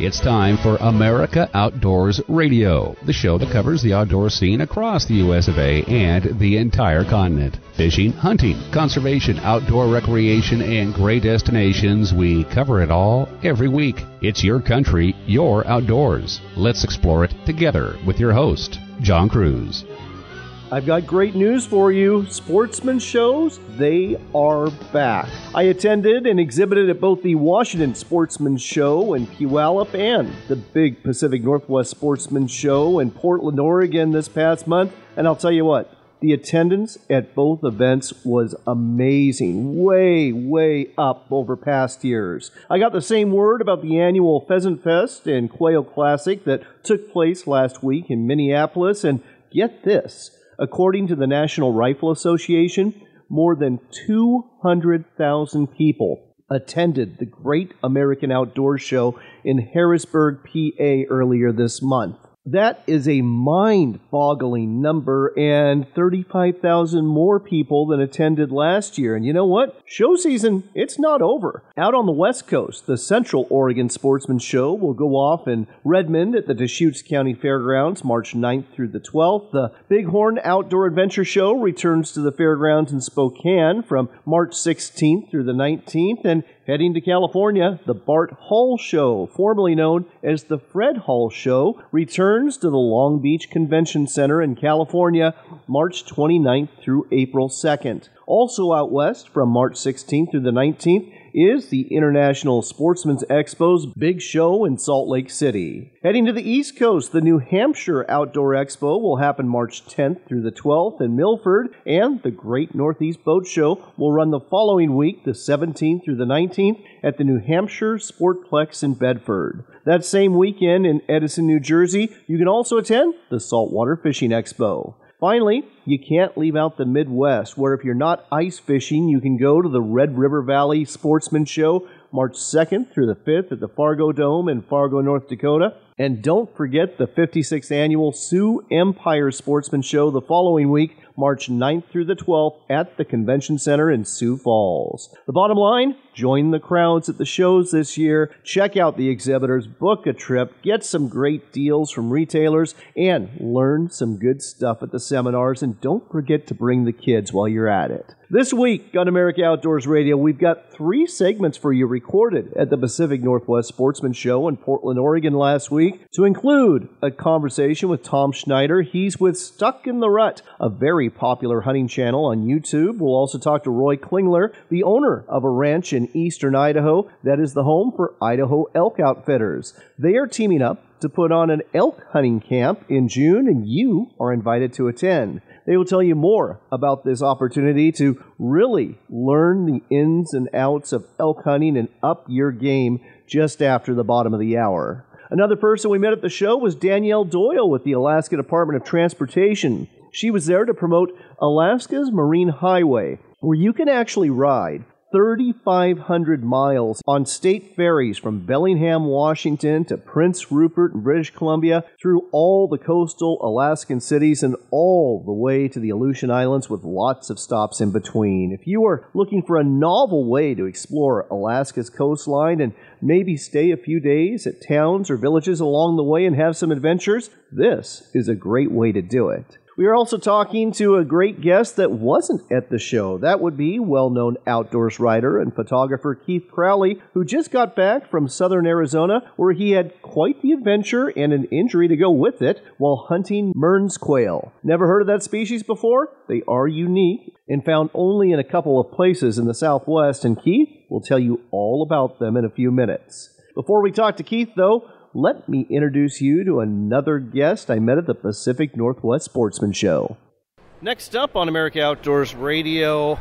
It's time for America Outdoors Radio, the show that covers the outdoor scene across the US of A and the entire continent. Fishing, hunting, conservation, outdoor recreation, and great destinations, we cover it all every week. It's your country, your outdoors. Let's explore it together with your host, John Cruz. I've got great news for you. Sportsman shows, they are back. I attended and exhibited at both the Washington Sportsman Show in Puyallup and the big Pacific Northwest Sportsman Show in Portland, Oregon this past month. And I'll tell you what, the attendance at both events was amazing, way, way up over past years. I got the same word about the annual Pheasant Fest and Quail Classic that took place last week in Minneapolis, and get this According to the National Rifle Association, more than 200,000 people attended the Great American Outdoor Show in Harrisburg, PA earlier this month. That is a mind boggling number and 35,000 more people than attended last year. And you know what? Show season, it's not over. Out on the West Coast, the Central Oregon Sportsman Show will go off in Redmond at the Deschutes County Fairgrounds March 9th through the 12th. The Bighorn Outdoor Adventure Show returns to the fairgrounds in Spokane from March 16th through the 19th. And Heading to California, the Bart Hall Show, formerly known as the Fred Hall Show, returns to the Long Beach Convention Center in California March 29th through April 2nd. Also out west from March 16th through the 19th is the International Sportsman's Expo's big show in Salt Lake City. Heading to the East Coast, the New Hampshire Outdoor Expo will happen March 10th through the 12th in Milford, and the Great Northeast Boat Show will run the following week, the 17th through the 19th, at the New Hampshire Sportplex in Bedford. That same weekend in Edison, New Jersey, you can also attend the Saltwater Fishing Expo. Finally, you can't leave out the Midwest, where if you're not ice fishing, you can go to the Red River Valley Sportsman Show March 2nd through the 5th at the Fargo Dome in Fargo, North Dakota. And don't forget the 56th annual Sioux Empire Sportsman Show the following week, March 9th through the 12th at the Convention Center in Sioux Falls. The bottom line join the crowds at the shows this year, check out the exhibitors, book a trip, get some great deals from retailers, and learn some good stuff at the seminars. And don't forget to bring the kids while you're at it. This week on America Outdoors Radio, we've got three segments for you recorded at the Pacific Northwest Sportsman Show in Portland, Oregon last week, to include a conversation with Tom Schneider. He's with Stuck in the Rut, a very popular hunting channel on YouTube. We'll also talk to Roy Klingler, the owner of a ranch in eastern Idaho that is the home for Idaho Elk Outfitters. They are teaming up to put on an elk hunting camp in June, and you are invited to attend. They will tell you more about this opportunity to really learn the ins and outs of elk hunting and up your game just after the bottom of the hour. Another person we met at the show was Danielle Doyle with the Alaska Department of Transportation. She was there to promote Alaska's Marine Highway, where you can actually ride 3,500 miles on state ferries from Bellingham, Washington to Prince Rupert in British Columbia through all the coastal Alaskan cities and all the way to the Aleutian Islands with lots of stops in between. If you are looking for a novel way to explore Alaska's coastline and maybe stay a few days at towns or villages along the way and have some adventures, this is a great way to do it. We are also talking to a great guest that wasn't at the show. That would be well known outdoors writer and photographer Keith Crowley, who just got back from southern Arizona, where he had quite the adventure and an injury to go with it while hunting Mearns quail. Never heard of that species before? They are unique and found only in a couple of places in the southwest, and Keith will tell you all about them in a few minutes. Before we talk to Keith, though, let me introduce you to another guest I met at the Pacific Northwest Sportsman Show. Next up on America Outdoors Radio,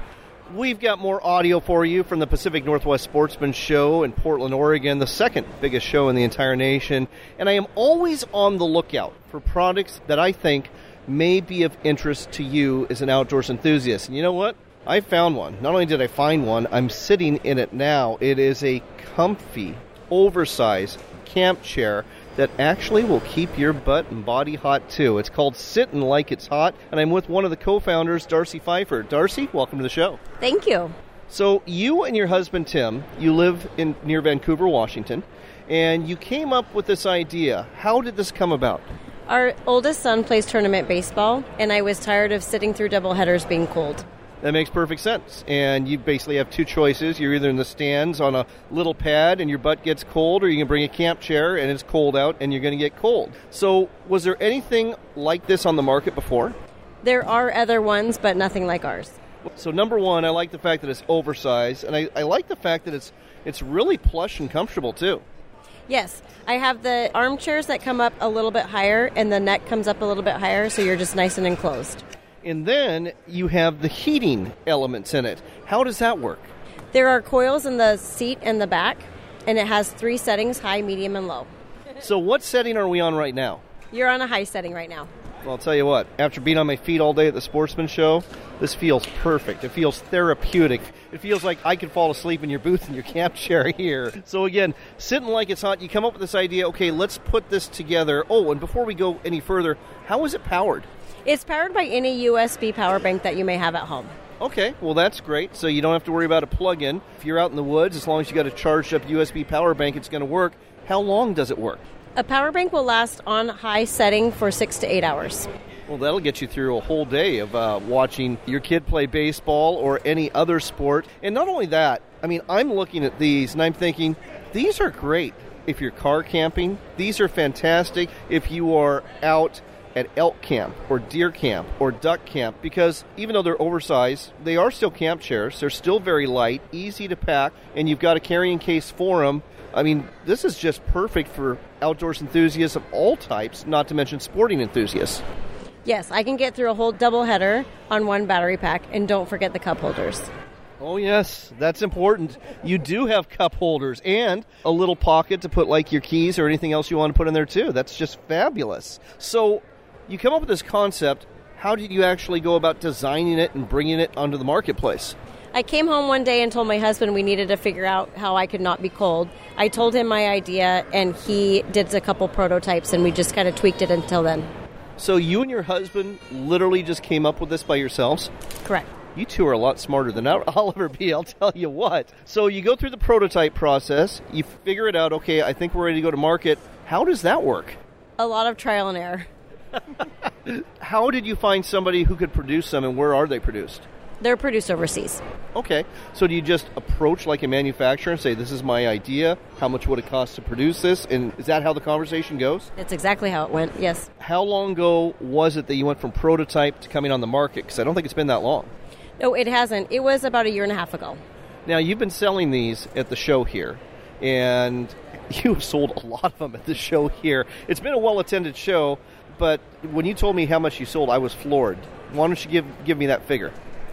we've got more audio for you from the Pacific Northwest Sportsman Show in Portland, Oregon, the second biggest show in the entire nation. And I am always on the lookout for products that I think may be of interest to you as an outdoors enthusiast. And you know what? I found one. Not only did I find one, I'm sitting in it now. It is a comfy, oversized camp chair that actually will keep your butt and body hot too. It's called Sitting Like It's Hot, and I'm with one of the co founders, Darcy Pfeiffer. Darcy, welcome to the show. Thank you. So, you and your husband Tim, you live in near Vancouver, Washington, and you came up with this idea. How did this come about? Our oldest son plays tournament baseball, and I was tired of sitting through double headers being cold. That makes perfect sense. And you basically have two choices. You're either in the stands on a little pad and your butt gets cold, or you can bring a camp chair and it's cold out and you're going to get cold. So, was there anything like this on the market before? There are other ones, but nothing like ours. So, number one, I like the fact that it's oversized, and I, I like the fact that it's it's really plush and comfortable too. Yes, I have the armchairs that come up a little bit higher, and the neck comes up a little bit higher, so you're just nice and enclosed. And then you have the heating elements in it. How does that work? There are coils in the seat and the back, and it has three settings high, medium, and low. So, what setting are we on right now? You're on a high setting right now. Well, I'll tell you what, after being on my feet all day at the Sportsman Show, this feels perfect. It feels therapeutic. It feels like I could fall asleep in your booth in your camp chair here. So, again, sitting like it's hot, you come up with this idea okay, let's put this together. Oh, and before we go any further, how is it powered? It's powered by any USB power bank that you may have at home. Okay, well that's great. So you don't have to worry about a plug-in. If you're out in the woods, as long as you got a charged up USB power bank, it's going to work. How long does it work? A power bank will last on high setting for six to eight hours. Well, that'll get you through a whole day of uh, watching your kid play baseball or any other sport. And not only that, I mean, I'm looking at these and I'm thinking, these are great if you're car camping. These are fantastic if you are out at elk camp or deer camp or duck camp because even though they're oversized, they are still camp chairs. They're still very light, easy to pack, and you've got a carrying case for them. I mean, this is just perfect for outdoors enthusiasts of all types, not to mention sporting enthusiasts. Yes, I can get through a whole double header on one battery pack, and don't forget the cup holders. Oh, yes, that's important. You do have cup holders and a little pocket to put like your keys or anything else you want to put in there, too. That's just fabulous. So, you come up with this concept. How did you actually go about designing it and bringing it onto the marketplace? I came home one day and told my husband we needed to figure out how I could not be cold. I told him my idea, and he did a couple prototypes, and we just kind of tweaked it until then. So, you and your husband literally just came up with this by yourselves? Correct. You two are a lot smarter than I'll ever be, I'll tell you what. So, you go through the prototype process, you figure it out, okay, I think we're ready to go to market. How does that work? A lot of trial and error. How did you find somebody who could produce them and where are they produced? They're produced overseas. Okay, so do you just approach like a manufacturer and say, This is my idea, how much would it cost to produce this? And is that how the conversation goes? That's exactly how it went, yes. How long ago was it that you went from prototype to coming on the market? Because I don't think it's been that long. No, it hasn't. It was about a year and a half ago. Now, you've been selling these at the show here, and you've sold a lot of them at the show here. It's been a well attended show, but when you told me how much you sold, I was floored. Why don't you give give me that figure?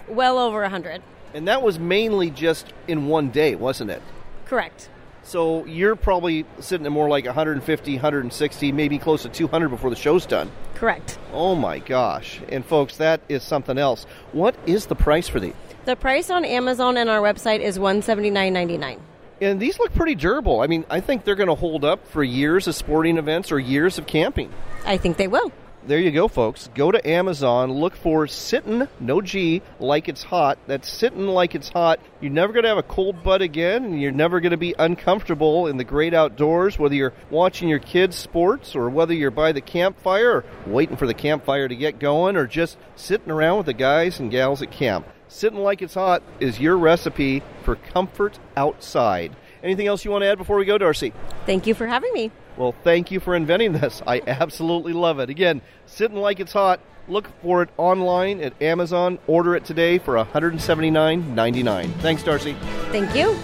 Well over a hundred. And that was mainly just in one day, wasn't it? Correct. So you're probably sitting at more like 150, 160, maybe close to 200 before the show's done. Correct. Oh my gosh. And folks, that is something else. What is the price for these? The price on Amazon and our website is 179.99. And these look pretty durable. I mean, I think they're going to hold up for years of sporting events or years of camping. I think they will. There you go, folks. Go to Amazon, look for Sittin', no G, like it's hot. That's Sittin' like it's hot. You're never going to have a cold butt again, and you're never going to be uncomfortable in the great outdoors, whether you're watching your kids' sports or whether you're by the campfire or waiting for the campfire to get going or just sitting around with the guys and gals at camp. Sitting like it's hot is your recipe for comfort outside. Anything else you want to add before we go, Darcy? Thank you for having me. Well, thank you for inventing this. I absolutely love it. Again, sitting like it's hot. Look for it online at Amazon. Order it today for $179.99. Thanks, Darcy. Thank you.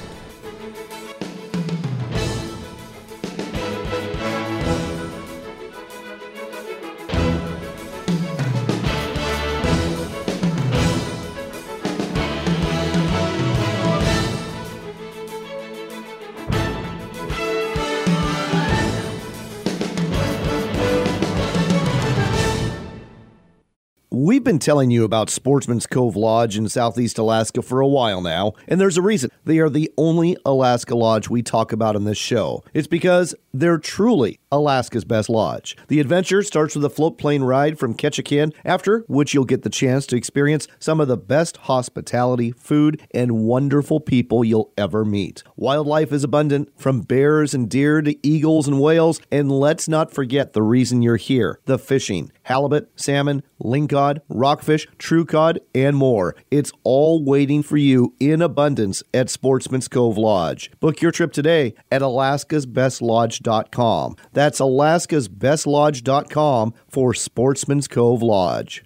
We've been telling you about Sportsman's Cove Lodge in southeast Alaska for a while now, and there's a reason. They are the only Alaska lodge we talk about in this show. It's because they're truly Alaska's best lodge. The adventure starts with a float plane ride from Ketchikan, after which you'll get the chance to experience some of the best hospitality, food, and wonderful people you'll ever meet. Wildlife is abundant, from bears and deer to eagles and whales, and let's not forget the reason you're here the fishing halibut, salmon, lingcod, rockfish, true cod, and more. It's all waiting for you in abundance at Sportsman's Cove Lodge. Book your trip today at alaskasbestlodge.com. That's alaskasbestlodge.com for Sportsman's Cove Lodge.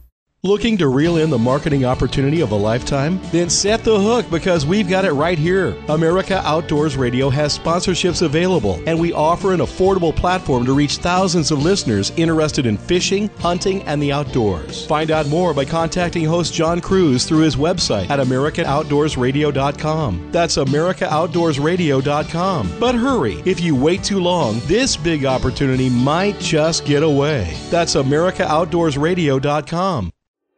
Looking to reel in the marketing opportunity of a lifetime? Then set the hook because we've got it right here. America Outdoors Radio has sponsorships available, and we offer an affordable platform to reach thousands of listeners interested in fishing, hunting, and the outdoors. Find out more by contacting host John Cruz through his website at AmericaOutdoorsRadio.com. That's AmericaOutdoorsRadio.com. But hurry, if you wait too long, this big opportunity might just get away. That's AmericaOutdoorsRadio.com.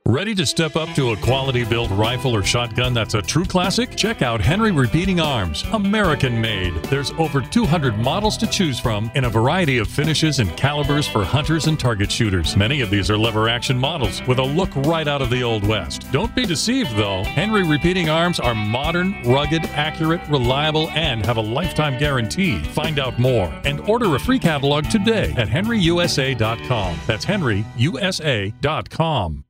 Ready to step up to a quality built rifle or shotgun that's a true classic? Check out Henry Repeating Arms, American made. There's over 200 models to choose from in a variety of finishes and calibers for hunters and target shooters. Many of these are lever action models with a look right out of the Old West. Don't be deceived though. Henry Repeating Arms are modern, rugged, accurate, reliable, and have a lifetime guarantee. Find out more and order a free catalog today at henryusa.com. That's henryusa.com.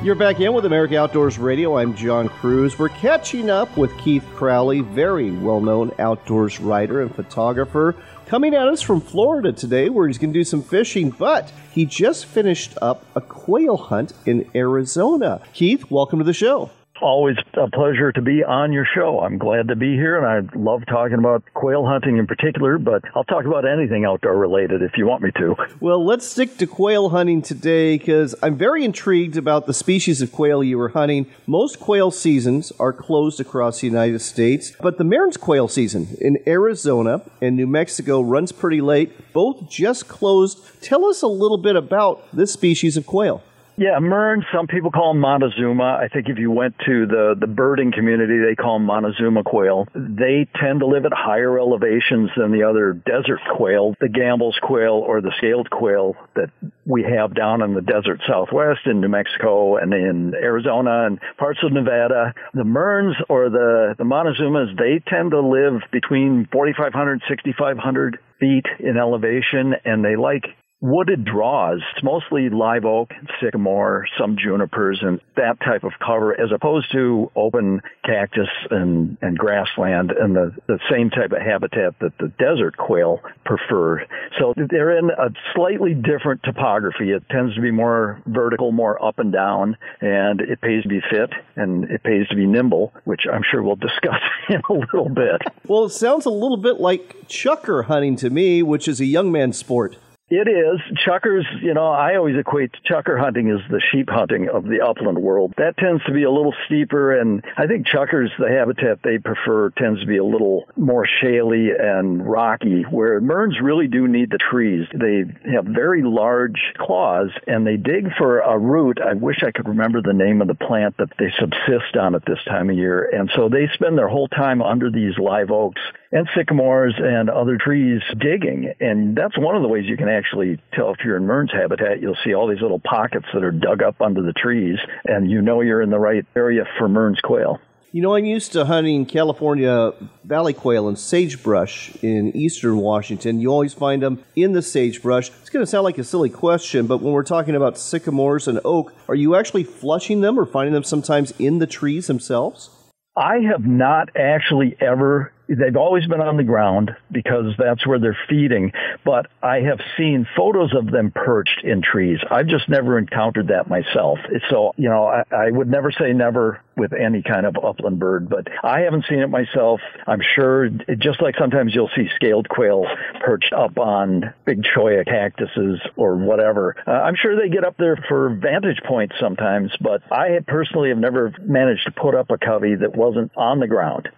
You're back in with America Outdoors Radio. I'm John Cruz. We're catching up with Keith Crowley, very well known outdoors writer and photographer, coming at us from Florida today, where he's going to do some fishing, but he just finished up a quail hunt in Arizona. Keith, welcome to the show always a pleasure to be on your show. I'm glad to be here, and I love talking about quail hunting in particular, but I'll talk about anything outdoor related if you want me to. Well, let's stick to quail hunting today because I'm very intrigued about the species of quail you were hunting. Most quail seasons are closed across the United States, but the Mearns quail season in Arizona and New Mexico runs pretty late. Both just closed. Tell us a little bit about this species of quail. Yeah, Mearns, some people call them Montezuma. I think if you went to the, the birding community, they call them Montezuma quail. They tend to live at higher elevations than the other desert quail, the Gambel's quail or the scaled quail that we have down in the desert southwest in New Mexico and in Arizona and parts of Nevada. The Mearns or the, the Montezumas, they tend to live between 4,500, 6,500 feet in elevation and they like wooded draws. It's mostly live oak, sycamore, some junipers, and that type of cover, as opposed to open cactus and, and grassland and the, the same type of habitat that the desert quail prefer. So they're in a slightly different topography. It tends to be more vertical, more up and down, and it pays to be fit and it pays to be nimble, which I'm sure we'll discuss in a little bit. Well, it sounds a little bit like chukar hunting to me, which is a young man's sport. It is. Chukars, you know, I always equate chukar hunting as the sheep hunting of the upland world. That tends to be a little steeper, and I think chukars, the habitat they prefer, tends to be a little more shaly and rocky, where Mearns really do need the trees. They have very large claws, and they dig for a root. I wish I could remember the name of the plant that they subsist on at this time of year. And so they spend their whole time under these live oaks and sycamores and other trees digging. And that's one of the ways you can actually tell if you're in Mearns habitat. You'll see all these little pockets that are dug up under the trees, and you know you're in the right area for Mearns quail. You know, I'm used to hunting California valley quail and sagebrush in eastern Washington. You always find them in the sagebrush. It's going to sound like a silly question, but when we're talking about sycamores and oak, are you actually flushing them or finding them sometimes in the trees themselves? I have not actually ever they've always been on the ground because that's where they're feeding. But I have seen photos of them perched in trees. I've just never encountered that myself. So, you know, I, I would never say never with any kind of upland bird, but I haven't seen it myself. I'm sure, it, just like sometimes you'll see scaled quail perched up on big cholla cactuses or whatever. Uh, I'm sure they get up there for vantage points sometimes, but I personally have never managed to put up a covey that wasn't on the ground.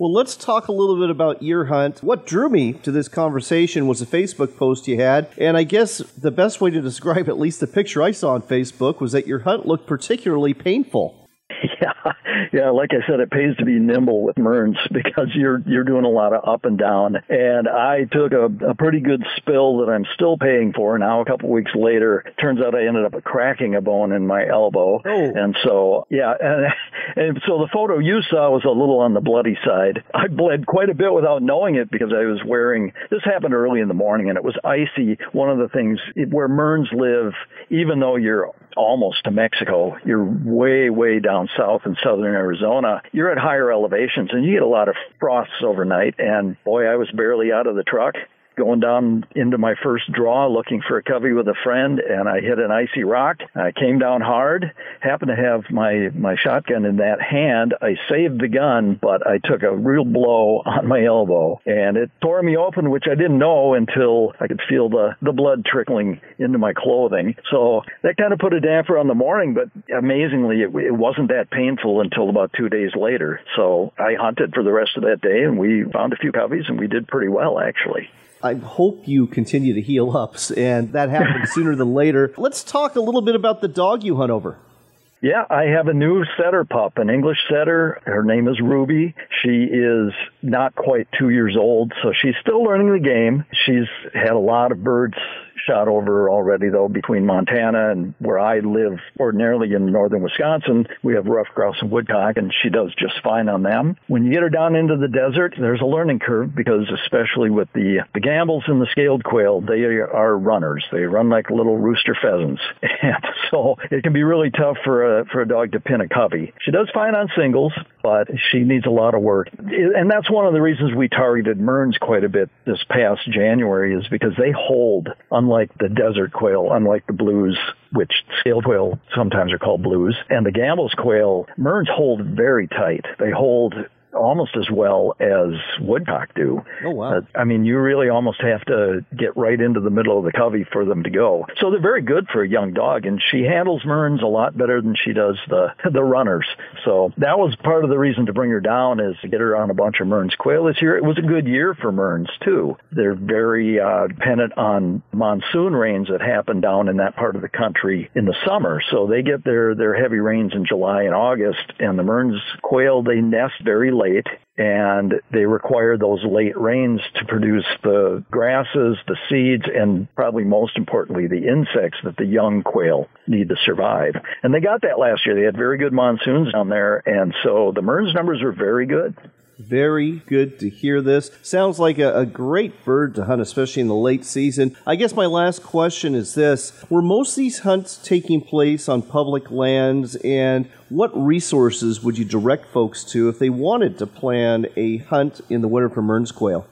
Well, let's talk a little bit about your hunt. What drew me to this conversation was a Facebook post you had, and I guess the best way to describe at least the picture I saw on Facebook was that your hunt looked particularly painful. Yeah, yeah. Like I said, it pays to be nimble with Mearns because you're you're doing a lot of up and down. And I took a, a pretty good spill that I'm still paying for now. A couple weeks later, turns out I ended up cracking a bone in my elbow. Oh. And so yeah, and and so the photo you saw was a little on the bloody side. I bled quite a bit without knowing it because I was wearing. This happened early in the morning and it was icy. One of the things where Mearns live, even though you're almost to Mexico, you're way way down south in southern Arizona, you're at higher elevations and you get a lot of frosts overnight. And boy, I was barely out of the truck going down into my first draw looking for a covey with a friend and I hit an icy rock. I came down hard, happened to have my, my shotgun in that hand. I saved the gun, but I took a real blow on my elbow and it tore me open, which I didn't know until I could feel the, the blood trickling into my clothing. So that kind of put a damper on the morning, but amazingly, it, it wasn't that painful until about two days later. So I hunted for the rest of that day and we found a few coveys and we did pretty well actually. I hope you continue to heal up, and that happens sooner than later. Let's talk a little bit about the dog you hunt over. Yeah, I have a new setter pup, an English setter. Her name is Ruby. She is not quite two years old, so she's still learning the game. She's had a lot of birds shot over already though between Montana and where I live ordinarily in northern Wisconsin. We have ruffed grouse and woodcock and she does just fine on them. When you get her down into the desert, there's a learning curve because especially with the, the Gambel's and the scaled quail, they are runners. They run like little rooster pheasants. And so it can be really tough for a, for a dog to pin a covey. She does fine on singles, but she needs a lot of work. And that's one of the reasons we targeted Mearns quite a bit this past January is because they hold, unlike the desert quail, unlike the blues, which scaled quail sometimes are called blues, and the Gambel's quail, Mearns hold very tight. They hold almost as well as woodcock do. Oh wow! Uh, I mean, you really almost have to get right into the middle of the covey for them to go. So they're very good for a young dog, and she handles Mearns a lot better than she does the the runners. So that was part of the reason to bring her down is to get her on a bunch of Mearns quail this year. It was a good year for Mearns too. They're very uh, dependent on monsoon rains that happen down in that part of the country in the summer. So they get their their heavy rains in July and August, and the Mearns quail they nest very late and they require those late rains to produce the grasses, the seeds, and probably most importantly, the insects that the young quail need to survive. And they got that last year. They had very good monsoons down there, and so the Mearns numbers are very good. Very good to hear this. Sounds like a, a, great bird to hunt, especially in the late season. I guess my last question is this Were most of these hunts taking place on public lands, and what resources would you direct folks to if they wanted to plan a hunt in the winter for Mearns quail?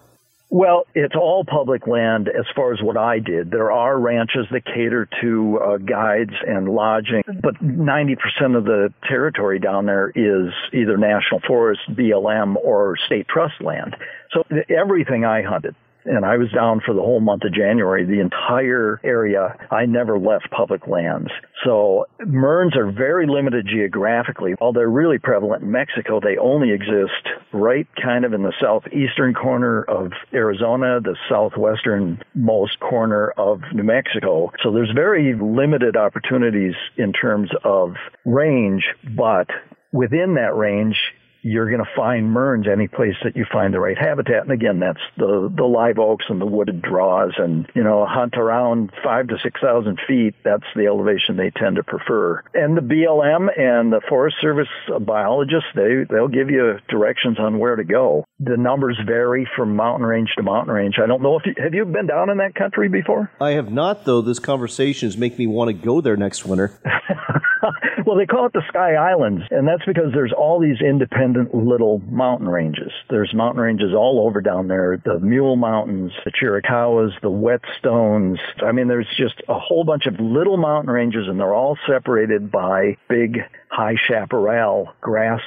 Well, it's all public land as far as what I did. There are ranches that cater to uh, guides and lodging, but 90% of the territory down there is either national forest, BLM, or state trust land. So everything I hunted and I was down for the whole month of January. The entire area, I never left public lands. So Mearns are very limited geographically. While they're really prevalent in Mexico, they only exist right kind of in the southeastern corner of Arizona, the southwestern most corner of New Mexico. So there's very limited opportunities in terms of range, but within that range, you're going to find Mearns any place that you find the right habitat. And again, that's the the live oaks and the wooded draws, and you know, hunt around five to six thousand feet. That's the elevation they tend to prefer. And the BLM and the Forest Service biologists, they they'll give you directions on where to go. The numbers vary from mountain range to mountain range. I don't know if you have you been down in that country before. I have not, though. This conversation is making me want to go there next winter. well, they call it the Sky Islands, and that's because there's all these independent little mountain ranges. There's mountain ranges all over down there. The Mule Mountains, the Chiricahuas, the Whetstones. I mean, there's just a whole bunch of little mountain ranges and they're all separated by big high chaparral grass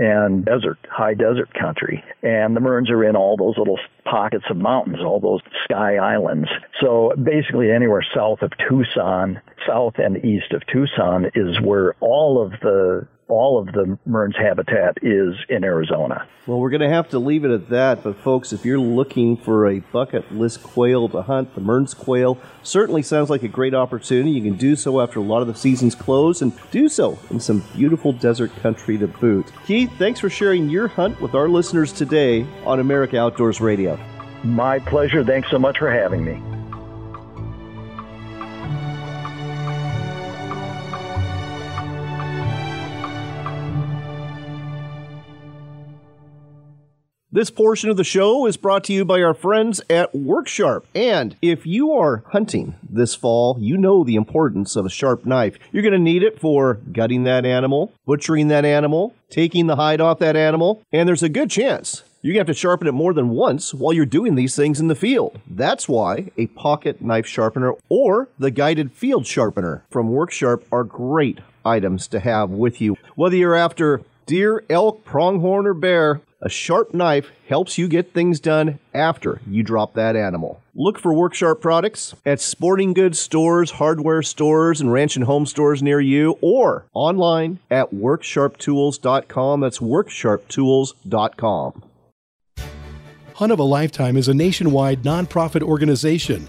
and desert, high desert country. And the Mearns are in all those little pockets of mountains, all those sky islands. So basically anywhere south of Tucson, south and east of Tucson is where all of the all of the Mearns habitat is in Arizona. Well, we're going to have to leave it at that. But, folks, if you're looking for a bucket list quail to hunt, the Mearns quail certainly sounds like a great opportunity. You can do so after a lot of the seasons close and do so in some beautiful desert country to boot. Keith, thanks for sharing your hunt with our listeners today on America Outdoors Radio. My pleasure. Thanks so much for having me. This portion of the show is brought to you by our friends at Worksharp. And if you are hunting this fall, you know the importance of a sharp knife. You're going to need it for gutting that animal, butchering that animal, taking the hide off that animal, and there's a good chance you're going to have to sharpen it more than once while you're doing these things in the field. That's why a pocket knife sharpener or the guided field sharpener from Worksharp are great items to have with you. Whether you're after deer, elk, pronghorn, or bear, a sharp knife helps you get things done after you drop that animal. Look for Worksharp products at sporting goods stores, hardware stores, and ranch and home stores near you, or online at worksharptools.com. That's worksharptools.com. Hunt of a Lifetime is a nationwide nonprofit organization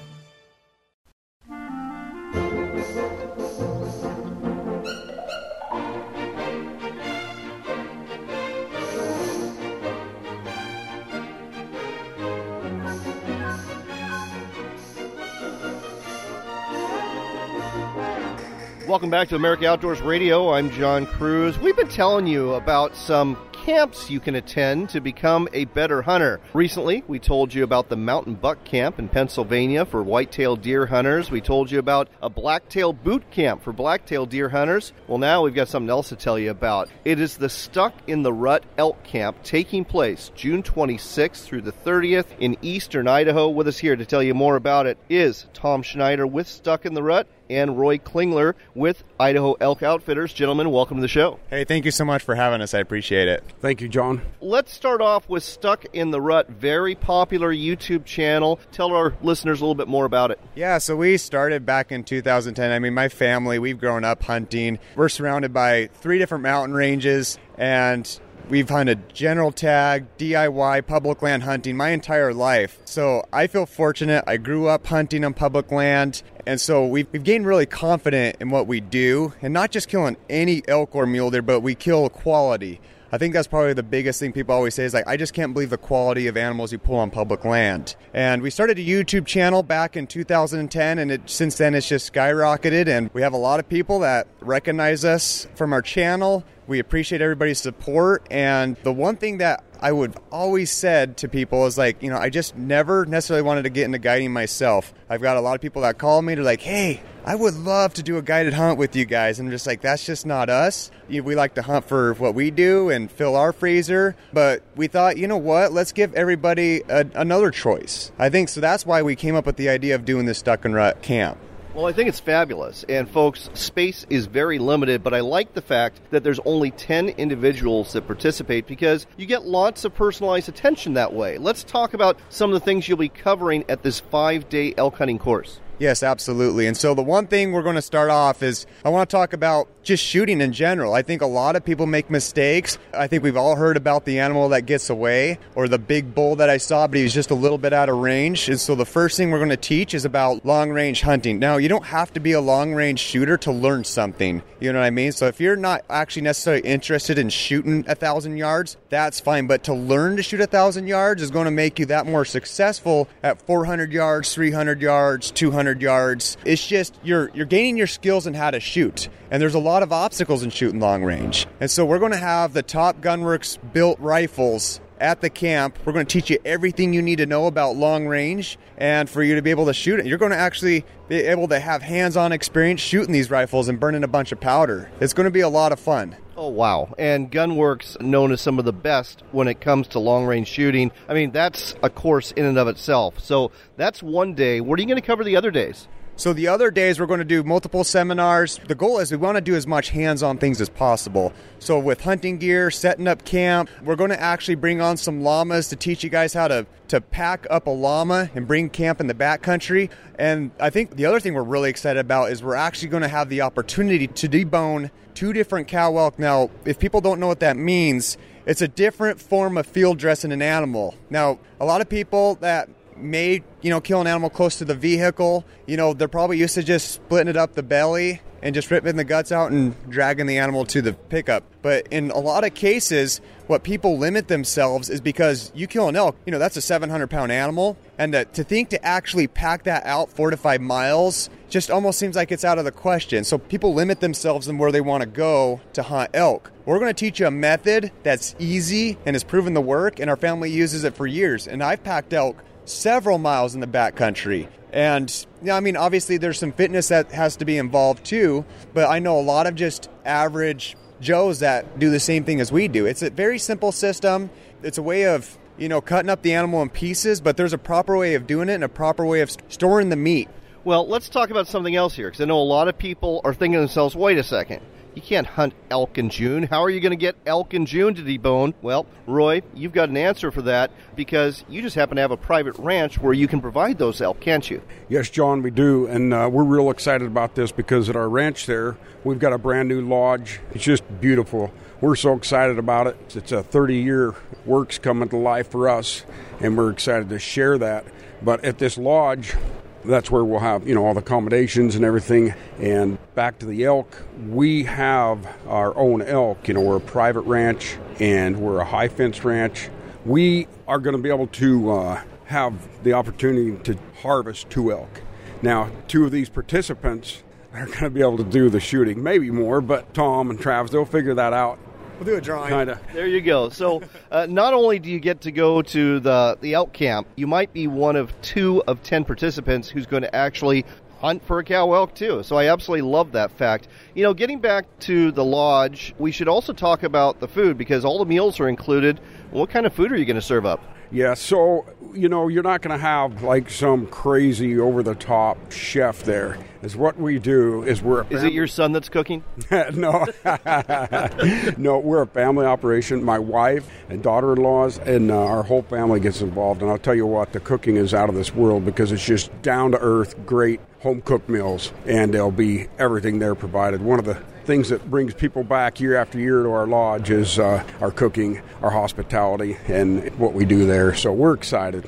Welcome back to America Outdoors Radio. I'm John Cruz. We've been telling you about some camps you can attend to become a better hunter. Recently, we told you about the Mountain Buck Camp in Pennsylvania for whitetail deer hunters. We told you about a blacktail boot camp for blacktail deer hunters. Well, now we've got something else to tell you about. It is the Stuck in the Rut Elk Camp taking place June 26th through the 30th in eastern Idaho. With us here to tell you more about it is Tom Schneider with Stuck in the Rut and Roy Klingler with Idaho Elk Outfitters. Gentlemen, welcome to the show. Hey, thank you so much for having us. I appreciate it. Thank you, John. Let's start off with Stuck in the Rut, very popular YouTube channel. Tell our listeners a little bit more about it. Yeah, so we started back in 2010. I mean, my family, we've grown up hunting. We're surrounded by three different mountain ranges and We've hunted general tag, DIY, public land hunting my entire life. So I feel fortunate. I grew up hunting on public land. And so we've, we've gained really confident in what we do and not just killing any elk or mule deer, but we kill quality. I think that's probably the biggest thing people always say is like, I just can't believe the quality of animals you pull on public land. And we started a YouTube channel back in 2010, and it, since then it's just skyrocketed. And we have a lot of people that recognize us from our channel. We appreciate everybody's support. And the one thing that I would always said to people is like, you know, I just never necessarily wanted to get into guiding myself. I've got a lot of people that call me to like, hey, I would love to do a guided hunt with you guys. And I'm just like, that's just not us. We like to hunt for what we do and fill our freezer. But we thought, you know what? Let's give everybody a, another choice. I think so. That's why we came up with the idea of doing this Stuck in Rut camp. Well, I think it's fabulous. And folks, space is very limited, but I like the fact that there's only 10 individuals that participate because you get lots of personalized attention that way. Let's talk about some of the things you'll be covering at this five day elk hunting course. Yes, absolutely. And so the one thing we're going to start off is I want to talk about just shooting in general. I think a lot of people make mistakes. I think we've all heard about the animal that gets away or the big bull that I saw, but he was just a little bit out of range. And so the first thing we're going to teach is about long range hunting. Now, you don't have to be a long range shooter to learn something. You know what I mean? So if you're not actually necessarily interested in shooting a thousand yards, that's fine. But to learn to shoot a thousand yards is going to make you that more successful at 400 yards, 300 yards, 200 yards. It's just you're you're gaining your skills in how to shoot. And there's a lot of obstacles in shooting long range. And so we're going to have the top GunWerks built rifles at the camp. We're going to teach you everything you need to know about long range and for you to be able to shoot it. You're going to actually be able to have hands on experience shooting these rifles and burning a bunch of powder. It's going to be a lot of fun. Oh, wow. And GunWerks, known as some of the best when it comes to long range shooting. I mean, that's a course in and of itself. So that's one day. What are you going to cover the other days? So the other days we're going to do multiple seminars. The goal is we want to do as much hands-on things as possible. So with hunting gear, setting up camp, we're going to actually bring on some llamas to teach you guys how to to pack up a llama and bring camp in the backcountry. And I think the other thing we're really excited about is we're actually going to have the opportunity to debone two different cow elk. Now, if people don't know what that means, it's a different form of field dressing an animal. Now, a lot of people that may, you know, kill an animal close to the vehicle, you know, they're probably used to just splitting it up the belly and just ripping the guts out and dragging the animal to the pickup. But in a lot of cases, what people limit themselves is because you kill an elk, you know, that's a 700 pound animal. And to, to think to actually pack that out four to five miles just almost seems like it's out of the question. So people limit themselves in where they want to go to hunt elk. We're going to teach you a method that's easy and has proven the work, and our family uses it for years. And I've packed elk several miles in the backcountry. And yeah, I mean, obviously there's some fitness that has to be involved too, but I know a lot of just average Joes that do the same thing as we do. It's a very simple system. It's a way of, you know, cutting up the animal in pieces, but there's a proper way of doing it and a proper way of storing the meat. Well, let's talk about something else here because I know a lot of people are thinking to themselves, wait a second. You can't hunt elk in June. How are you going to get elk in June to debone? Well, Roy, you've got an answer for that because you just happen to have a private ranch where you can provide those elk, can't you? Yes, John, we do. And uh, we're real excited about this because at our ranch there, we've got a brand new lodge. It's just beautiful. We're so excited about it. It's a 30 year works coming to life for us, and we're excited to share that. But at this lodge, that's where we'll have you know all the accommodations and everything. And back to the elk we have our own elk. You know we're a private ranch and we're a high fence ranch. We are going to be able to uh, have the opportunity to harvest two elk. Now two of these participants are going to be able to do the shooting maybe more but tom and travis they'll figure that out We'll do a drawing. Kind of. There you go. So, uh, not only do you get to go to the the elk camp, you might be one of two of ten participants who's going to actually hunt for a cow elk too. So I absolutely love that fact. You know, getting back to the lodge, we should also talk about the food because all the meals are included. What kind of food are you going to serve up? Yeah, so you know you're not going to have like some crazy over the top chef there. Is what we do is we're is it your son that's cooking? no, no, we're a family operation. My wife and daughter-in-laws and uh, our whole family gets involved. And I'll tell you what, the cooking is out of this world because it's just down to earth, great home cooked meals, and there'll be everything there provided. One of the things that brings people back year after year to our lodge is uh, our cooking, our hospitality, and what we do there. So we're excited.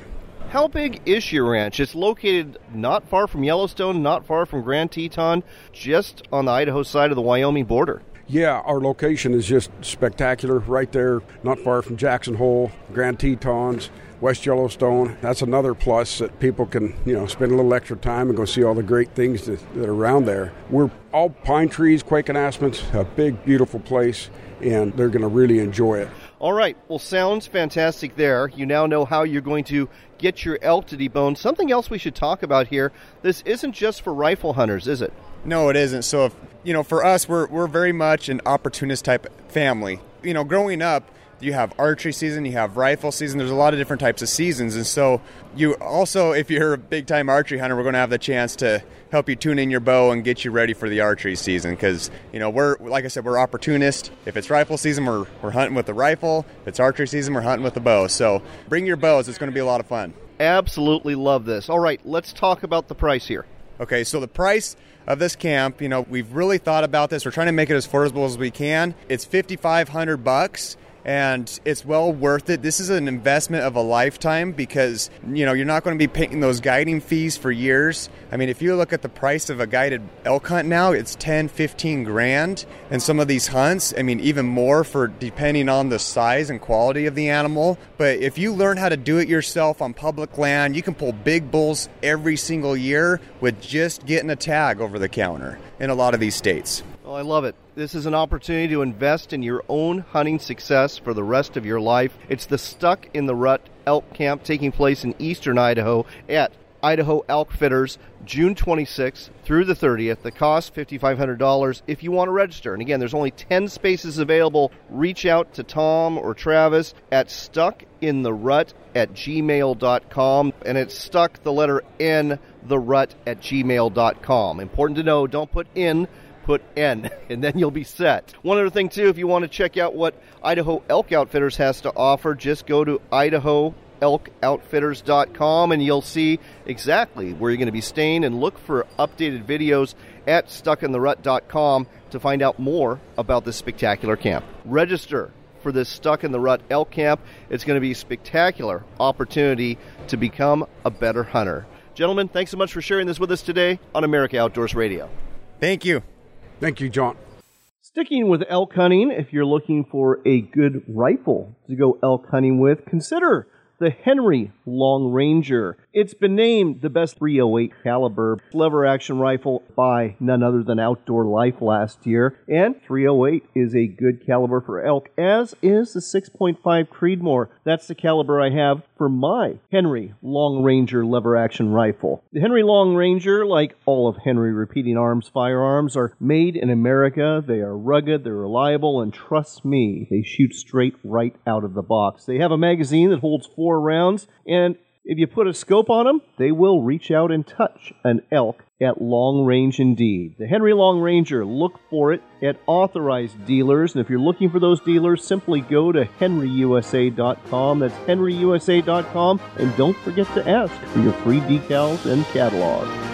How big is your ranch? It's located not far from Yellowstone, not far from Grand Teton, just on the Idaho side of the Wyoming border. Yeah, our location is just spectacular right there, not far from Jackson Hole, Grand Tetons, West Yellowstone. That's another plus that people can, you know, spend a little extra time and go see all the great things that, that are around there. We're all pine trees, Quaking Aspens, a big, beautiful place, and they're going to really enjoy it. All right. Well, sounds fantastic there. You now know how you're going to get your elk to debone. Something else we should talk about here. This isn't just for rifle hunters, is it? No, it isn't. So, if, you know, for us, we're, we're very much an opportunist type family. You know, growing up, you have archery season, you have rifle season. There's a lot of different types of seasons, and so you also, if you're a big time archery hunter, we're going to have the chance to help you tune in your bow and get you ready for the archery season. Because you know we're like I said, we're opportunist. If it's rifle season, we're we're hunting with the rifle. If it's archery season, we're hunting with the bow. So bring your bows. It's going to be a lot of fun. Absolutely love this. All right, let's talk about the price here. Okay, so the price of this camp, you know, we've really thought about this. We're trying to make it as affordable as we can. It's 5500 bucks and it's well worth it. This is an investment of a lifetime because you know you're not going to be paying those guiding fees for years. I mean, if you look at the price of a guided elk hunt now, it's 10, 15 grand, and some of these hunts, I mean, even more for depending on the size and quality of the animal. But if you learn how to do it yourself on public land, you can pull big bulls every single year with just getting a tag over the counter in a lot of these states. Oh, I love it. This is an opportunity to invest in your own hunting success for the rest of your life. It's the Stuck in the Rut Elk Camp taking place in eastern Idaho at Idaho Elk Outfitters, June 26th through the 30th. The cost $5,500 if you want to register. And again, there's only 10 spaces available. Reach out to Tom or Travis at stuckintherut at gmail.com. And it's stuck the letter N, the rut at gmail.com. Important to know, don't put in put N, and then you'll be set. One other thing, too, if you want to check out what Idaho Elk Outfitters has to offer, just go to Idaho elkoutfitters.com and you'll see exactly where you're going to be staying and look for updated videos at stuckintherut.com to find out more about this spectacular camp. Register for this Stuck in the Rut elk camp. It's going to be a spectacular opportunity to become a better hunter. Gentlemen, thanks so much for sharing this with us today on America Outdoors Radio. Thank you. Thank you, John. Sticking with elk hunting, if you're looking for a good rifle to go elk hunting with, consider the Henry Long Ranger. It's been named the best 308 caliber lever action rifle by none other than Outdoor Life last year, and 308 is a good caliber for elk, as is the 6.5 Creedmoor. That's the caliber I have for my Henry Long Ranger lever action rifle. The Henry Long Ranger, like all of Henry Repeating Arms firearms, are made in America. They are rugged, they're reliable, and trust me, they shoot straight right out of the box. They have a magazine that holds four rounds, and if you put a scope on them, they will reach out and touch an elk at long range indeed. The Henry Long Ranger, look for it at authorized dealers. And if you're looking for those dealers, simply go to henryusa.com. That's henryusa.com. And don't forget to ask for your free decals and catalog.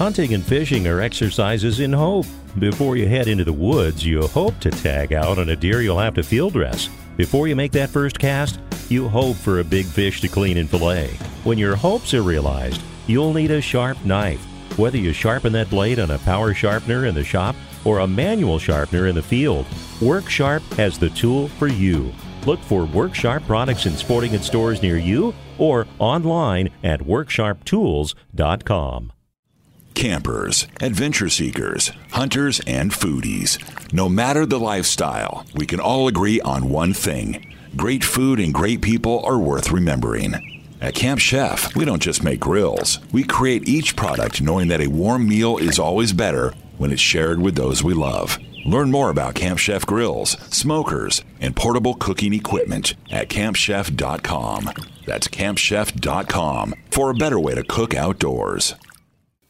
Hunting and fishing are exercises in hope. Before you head into the woods, you hope to tag out on a deer you'll have to field dress. Before you make that first cast, you hope for a big fish to clean and fillet. When your hopes are realized, you'll need a sharp knife. Whether you sharpen that blade on a power sharpener in the shop or a manual sharpener in the field, Work Sharp has the tool for you. Look for Work Sharp products in sporting goods stores near you or online at worksharptools.com. Campers, adventure seekers, hunters, and foodies. No matter the lifestyle, we can all agree on one thing great food and great people are worth remembering. At Camp Chef, we don't just make grills, we create each product knowing that a warm meal is always better when it's shared with those we love. Learn more about Camp Chef grills, smokers, and portable cooking equipment at campchef.com. That's campchef.com for a better way to cook outdoors.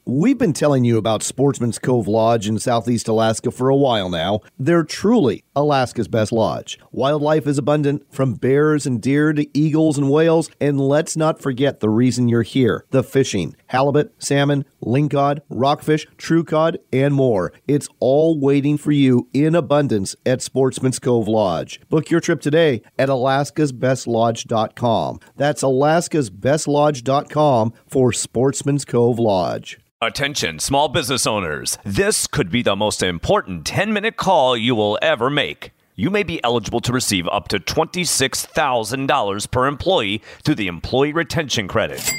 We've been telling you about Sportsman's Cove Lodge in southeast Alaska for a while now. They're truly Alaska's best lodge. Wildlife is abundant, from bears and deer to eagles and whales, and let's not forget the reason you're here the fishing. Halibut, salmon, lingcod, rockfish, true cod, and more. It's all waiting for you in abundance at Sportsman's Cove Lodge. Book your trip today at alaskasbestlodge.com. That's alaskasbestlodge.com for Sportsman's Cove Lodge. Attention, small business owners. This could be the most important 10 minute call you will ever make. You may be eligible to receive up to $26,000 per employee through the Employee Retention Credit.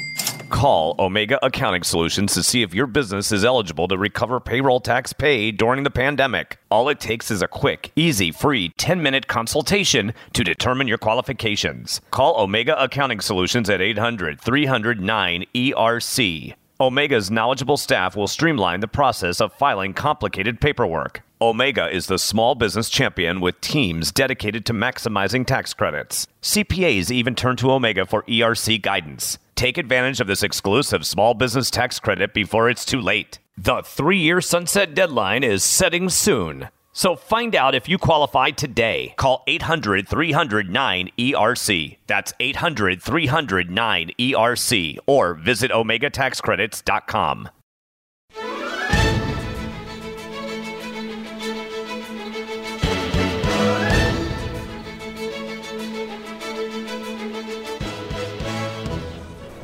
Call Omega Accounting Solutions to see if your business is eligible to recover payroll tax paid during the pandemic. All it takes is a quick, easy, free 10 minute consultation to determine your qualifications. Call Omega Accounting Solutions at 800 309 ERC. Omega's knowledgeable staff will streamline the process of filing complicated paperwork. Omega is the small business champion with teams dedicated to maximizing tax credits. CPAs even turn to Omega for ERC guidance. Take advantage of this exclusive small business tax credit before it's too late. The three year sunset deadline is setting soon. So find out if you qualify today. Call 800 309 ERC. That's 800 309 ERC or visit OmegaTaxCredits.com.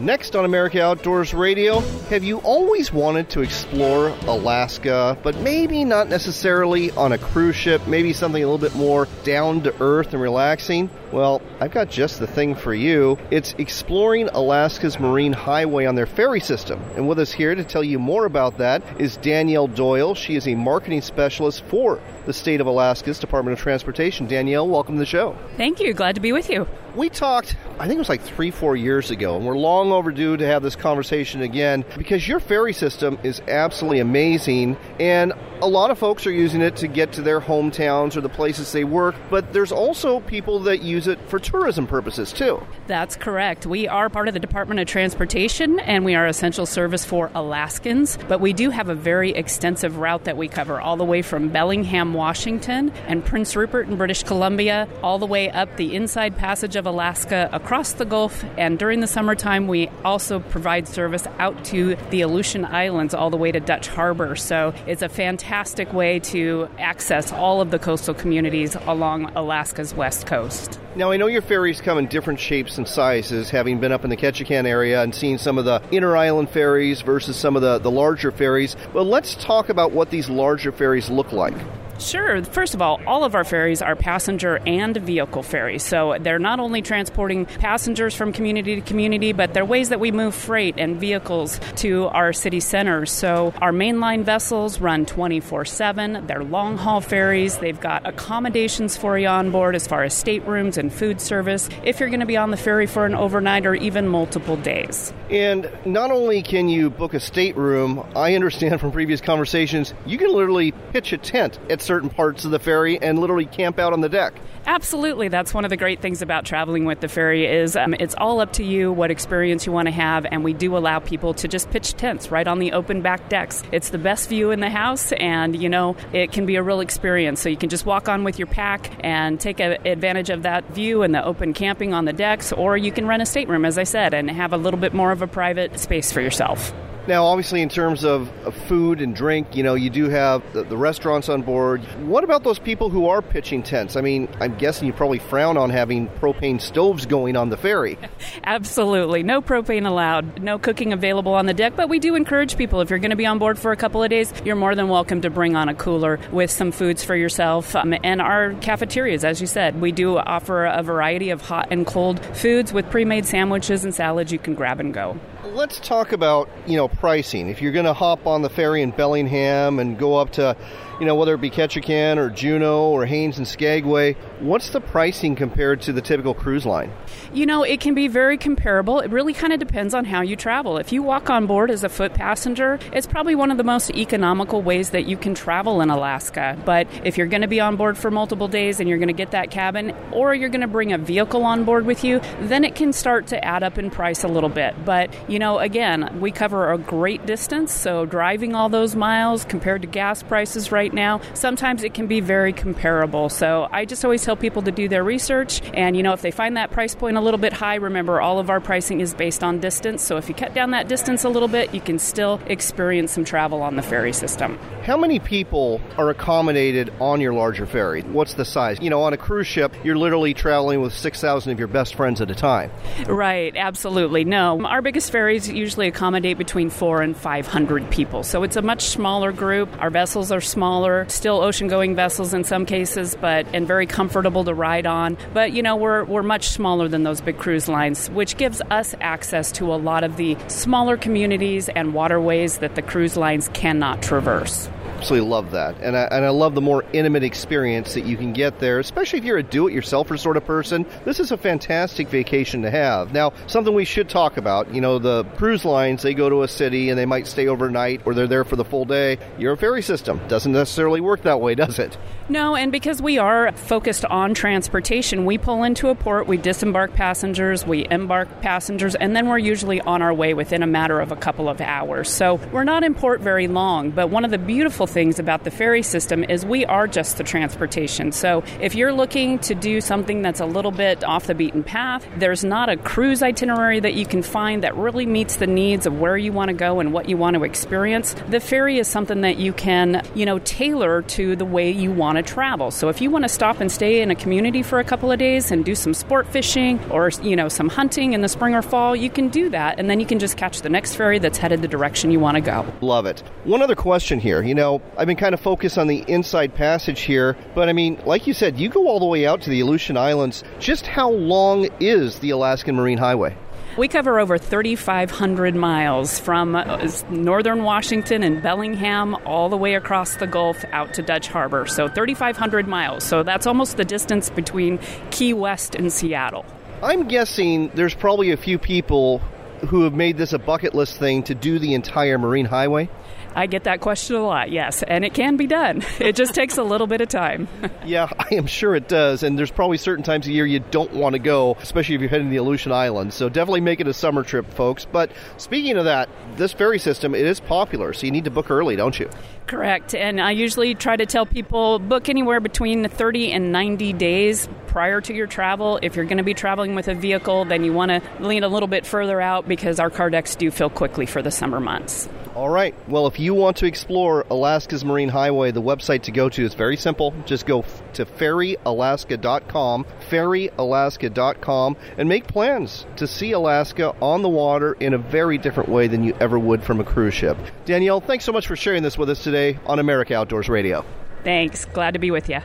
Next on America Outdoors Radio, have you always wanted to explore Alaska, but maybe not necessarily on a cruise ship, maybe something a little bit more down to earth and relaxing? Well, I've got just the thing for you. It's exploring Alaska's Marine Highway on their ferry system. And with us here to tell you more about that is Danielle Doyle. She is a marketing specialist for the state of Alaska's Department of Transportation. Danielle, welcome to the show. Thank you. Glad to be with you. We talked, I think it was like three, four years ago, and we're long overdue to have this conversation again because your ferry system is absolutely amazing, and a lot of folks are using it to get to their hometowns or the places they work, but there's also people that use it for tourism purposes too. That's correct. We are part of the Department of Transportation and we are essential service for Alaskans, but we do have a very extensive route that we cover all the way from Bellingham, Washington and Prince Rupert in British Columbia, all the way up the inside passage of Alaska across the Gulf, and during the summertime we also provide service out to the Aleutian Islands all the way to Dutch Harbor. So it's a fantastic way to access all of the coastal communities along Alaska's west coast. Now, I know your ferries come in different shapes and sizes, having been up in the Ketchikan area and seen some of the inner island ferries versus some of the, the larger ferries. But let's talk about what these larger ferries look like. Sure. First of all, all of our ferries are passenger and vehicle ferries. So they're not only transporting passengers from community to community, but they're ways that we move freight and vehicles to our city centers. So our mainline vessels run 24 7. They're long haul ferries. They've got accommodations for you on board as far as staterooms and food service if you're going to be on the ferry for an overnight or even multiple days. And not only can you book a stateroom, I understand from previous conversations, you can literally pitch a tent at certain parts of the ferry and literally camp out on the deck. Absolutely, that's one of the great things about traveling with the ferry is um, it's all up to you what experience you want to have, and we do allow people to just pitch tents right on the open back decks. It's the best view in the house, and you know it can be a real experience. So you can just walk on with your pack and take a, advantage of that view and the open camping on the decks, or you can rent a stateroom, as I said, and have a little bit more of a private space for yourself. Now, obviously, in terms of, food and drink, you know, you do have the, the, restaurants on board. What about those people who are pitching tents? I mean, I'm guessing you probably frown on having propane stoves going on the ferry. Absolutely. No propane allowed. No cooking available on the deck, but we do encourage people if you're going to be on board for a couple of days, you're more than welcome to bring on a cooler with some foods for yourself. Um, and our cafeterias, as you said, we do offer a variety of hot and cold foods with pre made sandwiches and salads you can grab and go. Let's talk about, you know, pricing. If you're going to hop on the ferry in Bellingham and go up to, you know, whether it be Ketchikan or Juneau or Haines and Skagway, what's the pricing compared to the typical cruise line? You know, it can be very comparable. It really kind of depends on how you travel. If you walk on board as a foot passenger, it's probably one of the most economical ways that you can travel in Alaska. But if you're going to be on board for multiple days and you're going to get that cabin, or you're going to bring a vehicle on board with you, then it can start to add up in price a little bit. But, you know, again, we cover a great distance, so driving all those miles compared to gas prices right now, sometimes it can be very comparable. So I just always tell people to do their research, and, you know, if they find that price point a little bit high, remember all of our pricing is based on distance. So if you cut down that distance a little bit, you can still experience some travel on the ferry system. How many people are accommodated on your larger ferry? What's the size? You know, on a cruise ship, you're literally traveling with 6,000 of your best friends at a time. Right, absolutely. No, our biggest ferries usually accommodate between four and 500 people. So it's a much smaller group. Our vessels are smaller, still ocean-going vessels in some cases, but and very comfortable to ride on. But you know, we're we're much smaller than those big cruise lines, which gives us access to a lot of the smaller communities and waterways that the cruise lines cannot traverse absolutely love that. And I, and I love the more intimate experience that you can get there, especially if you're a do it yourselfer sort of person. This is a fantastic vacation to have. Now, something we should talk about you know, the cruise lines, they go to a city and they might stay overnight or they're there for the full day. Your ferry system doesn't necessarily work that way, does it? No, and because we are focused on transportation, we pull into a port, we disembark passengers, we embark passengers, and then we're usually on our way within a matter of a couple of hours. So we're not in port very long, but one of the beautiful things about the ferry system is we are just the transportation. So if you're looking to do something that's a little bit off the beaten path, there's not a cruise itinerary that you can find that really meets the needs of where you want to go and what you want to experience. The ferry is something that you can, you know, tailor to the way you want to travel. So if you want to stop and stay in a community for a couple of days and do some sport fishing or, you know, some hunting in the spring or fall, you can do that and then you can just catch the next ferry that's headed the direction you want to go. Love it. One other question here. You know, I've been kind of focused on the inside passage here, but I mean, like you said, you go all the way out to the Aleutian Islands. Just how long is the Alaskan Marine Highway? We cover over 3,500 miles from uh, northern Washington and Bellingham all the way across the Gulf out to Dutch Harbor. So 3,500 miles. So that's almost the distance between Key West and Seattle. I'm guessing there's probably a few people who have made this a bucket list thing to do the entire Marine Highway. I get that question a lot, yes, and it can be done. It just takes a little bit of time. yeah, I am sure it does, and there's probably certain times of year you don't want to go, especially if you're heading to the Aleutian Islands. So definitely make it a summer trip, folks. But speaking of that, this ferry system it is popular, so you need to book early, don't you? Correct, and I usually try to tell people book anywhere between 30 and 90 days prior to your travel. If you're going to be traveling with a vehicle, then you want to lean a little bit further out because our car decks do fill quickly for the summer months. All right. Well, if you want to explore Alaska's Marine Highway, the website to go to is very simple. Just go to ferryalaska.com, ferryalaska.com, and make plans to see Alaska on the water in a very different way than you ever would from a cruise ship. Danielle, thanks so much for sharing this with us today on America Outdoors Radio. Thanks. Glad to be with you.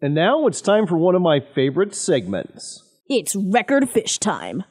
And now it's time for one of my favorite segments. It's record fish time.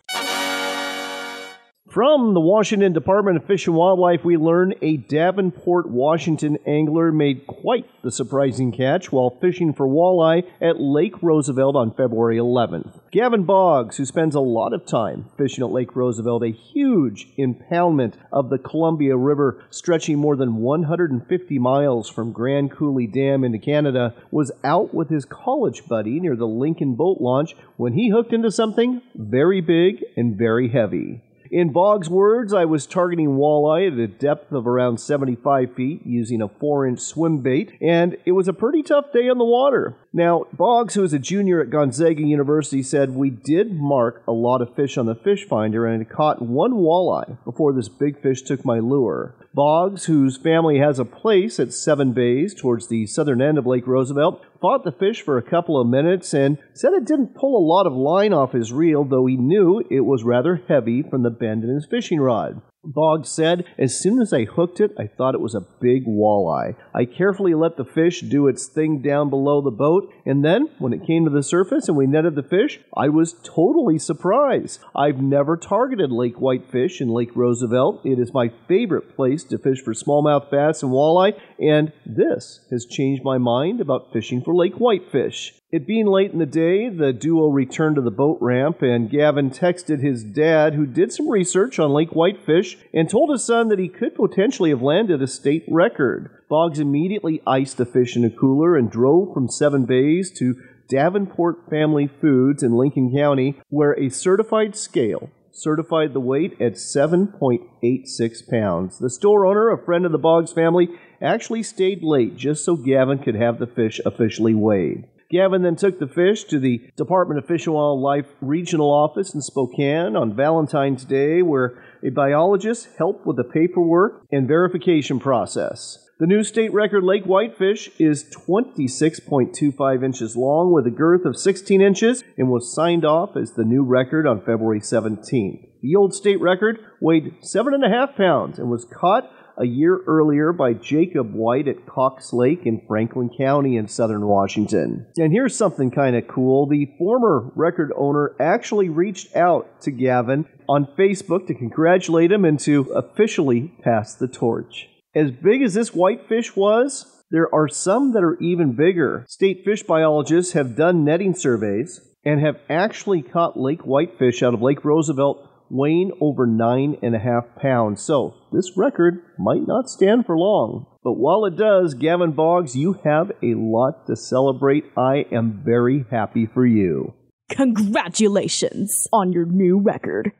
From the Washington Department of Fish and Wildlife, we learn a Davenport, Washington angler made quite the surprising catch while fishing for walleye at Lake Roosevelt on February 11th. Gavin Boggs, who spends a lot of time fishing at Lake Roosevelt, a huge impoundment of the Columbia River stretching more than 150 miles from Grand Coulee Dam into Canada, was out with his college buddy near the Lincoln boat launch when he hooked into something very big and very heavy. In Boggs' words, I was targeting walleye at a depth of around 75 feet using a 4 inch swim bait, and it was a pretty tough day on the water. Now, Boggs, who is a junior at Gonzaga University, said we did mark a lot of fish on the fish finder and had caught one walleye before this big fish took my lure. Boggs, whose family has a place at Seven Bays towards the southern end of Lake Roosevelt, fought the fish for a couple of minutes and said it didn't pull a lot of line off his reel, though he knew it was rather heavy from the bend in his fishing rod. Boggs said, As soon as I hooked it, I thought it was a big walleye. I carefully let the fish do its thing down below the boat, and then, when it came to the surface and we netted the fish, I was totally surprised. I've never targeted lake whitefish in Lake Roosevelt. It is my favorite place to fish for smallmouth bass and walleye, and this has changed my mind about fishing for lake whitefish. It being late in the day, the duo returned to the boat ramp, and Gavin texted his dad, who did some research on Lake Whitefish, and told his son that he could potentially have landed a state record. Boggs immediately iced the fish in a cooler and drove from Seven Bays to Davenport Family Foods in Lincoln County, where a certified scale certified the weight at 7.86 pounds. The store owner, a friend of the Boggs family, actually stayed late just so Gavin could have the fish officially weighed. Gavin then took the fish to the Department of Fish and Wildlife Regional Office in Spokane on Valentine's Day, where a biologist helped with the paperwork and verification process. The new state record lake whitefish is 26.25 inches long with a girth of 16 inches and was signed off as the new record on February 17th. The old state record weighed 7.5 pounds and was caught a year earlier by Jacob White at Cox Lake in Franklin County in southern Washington. And here's something kind of cool. The former record owner actually reached out to Gavin on Facebook to congratulate him and to officially pass the torch. As big as this whitefish was, there are some that are even bigger. State fish biologists have done netting surveys and have actually caught lake whitefish out of Lake Roosevelt weighing over nine and a half pounds. So this record might not stand for long. But while it does, Gavin Boggs, you have a lot to celebrate. I am very happy for you. Congratulations on your new record.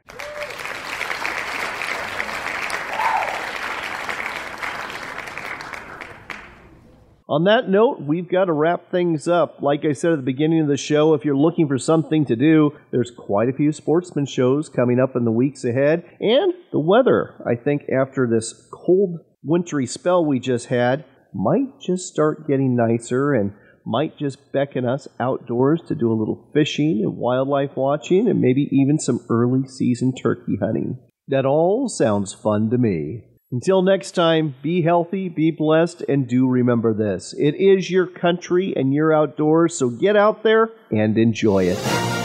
On that note, we've got to wrap things up. Like I said at the beginning of the show, if you're looking for something to do, there's quite a few sportsman shows coming up in the weeks ahead. And the weather, I think, after this cold, wintry spell we just had, might just start getting nicer and might just beckon us outdoors to do a little fishing and wildlife watching and maybe even some early season turkey hunting. That all sounds fun to me. Until next time, be healthy, be blessed, and do remember this. It is your country and you're outdoors, so get out there and enjoy it.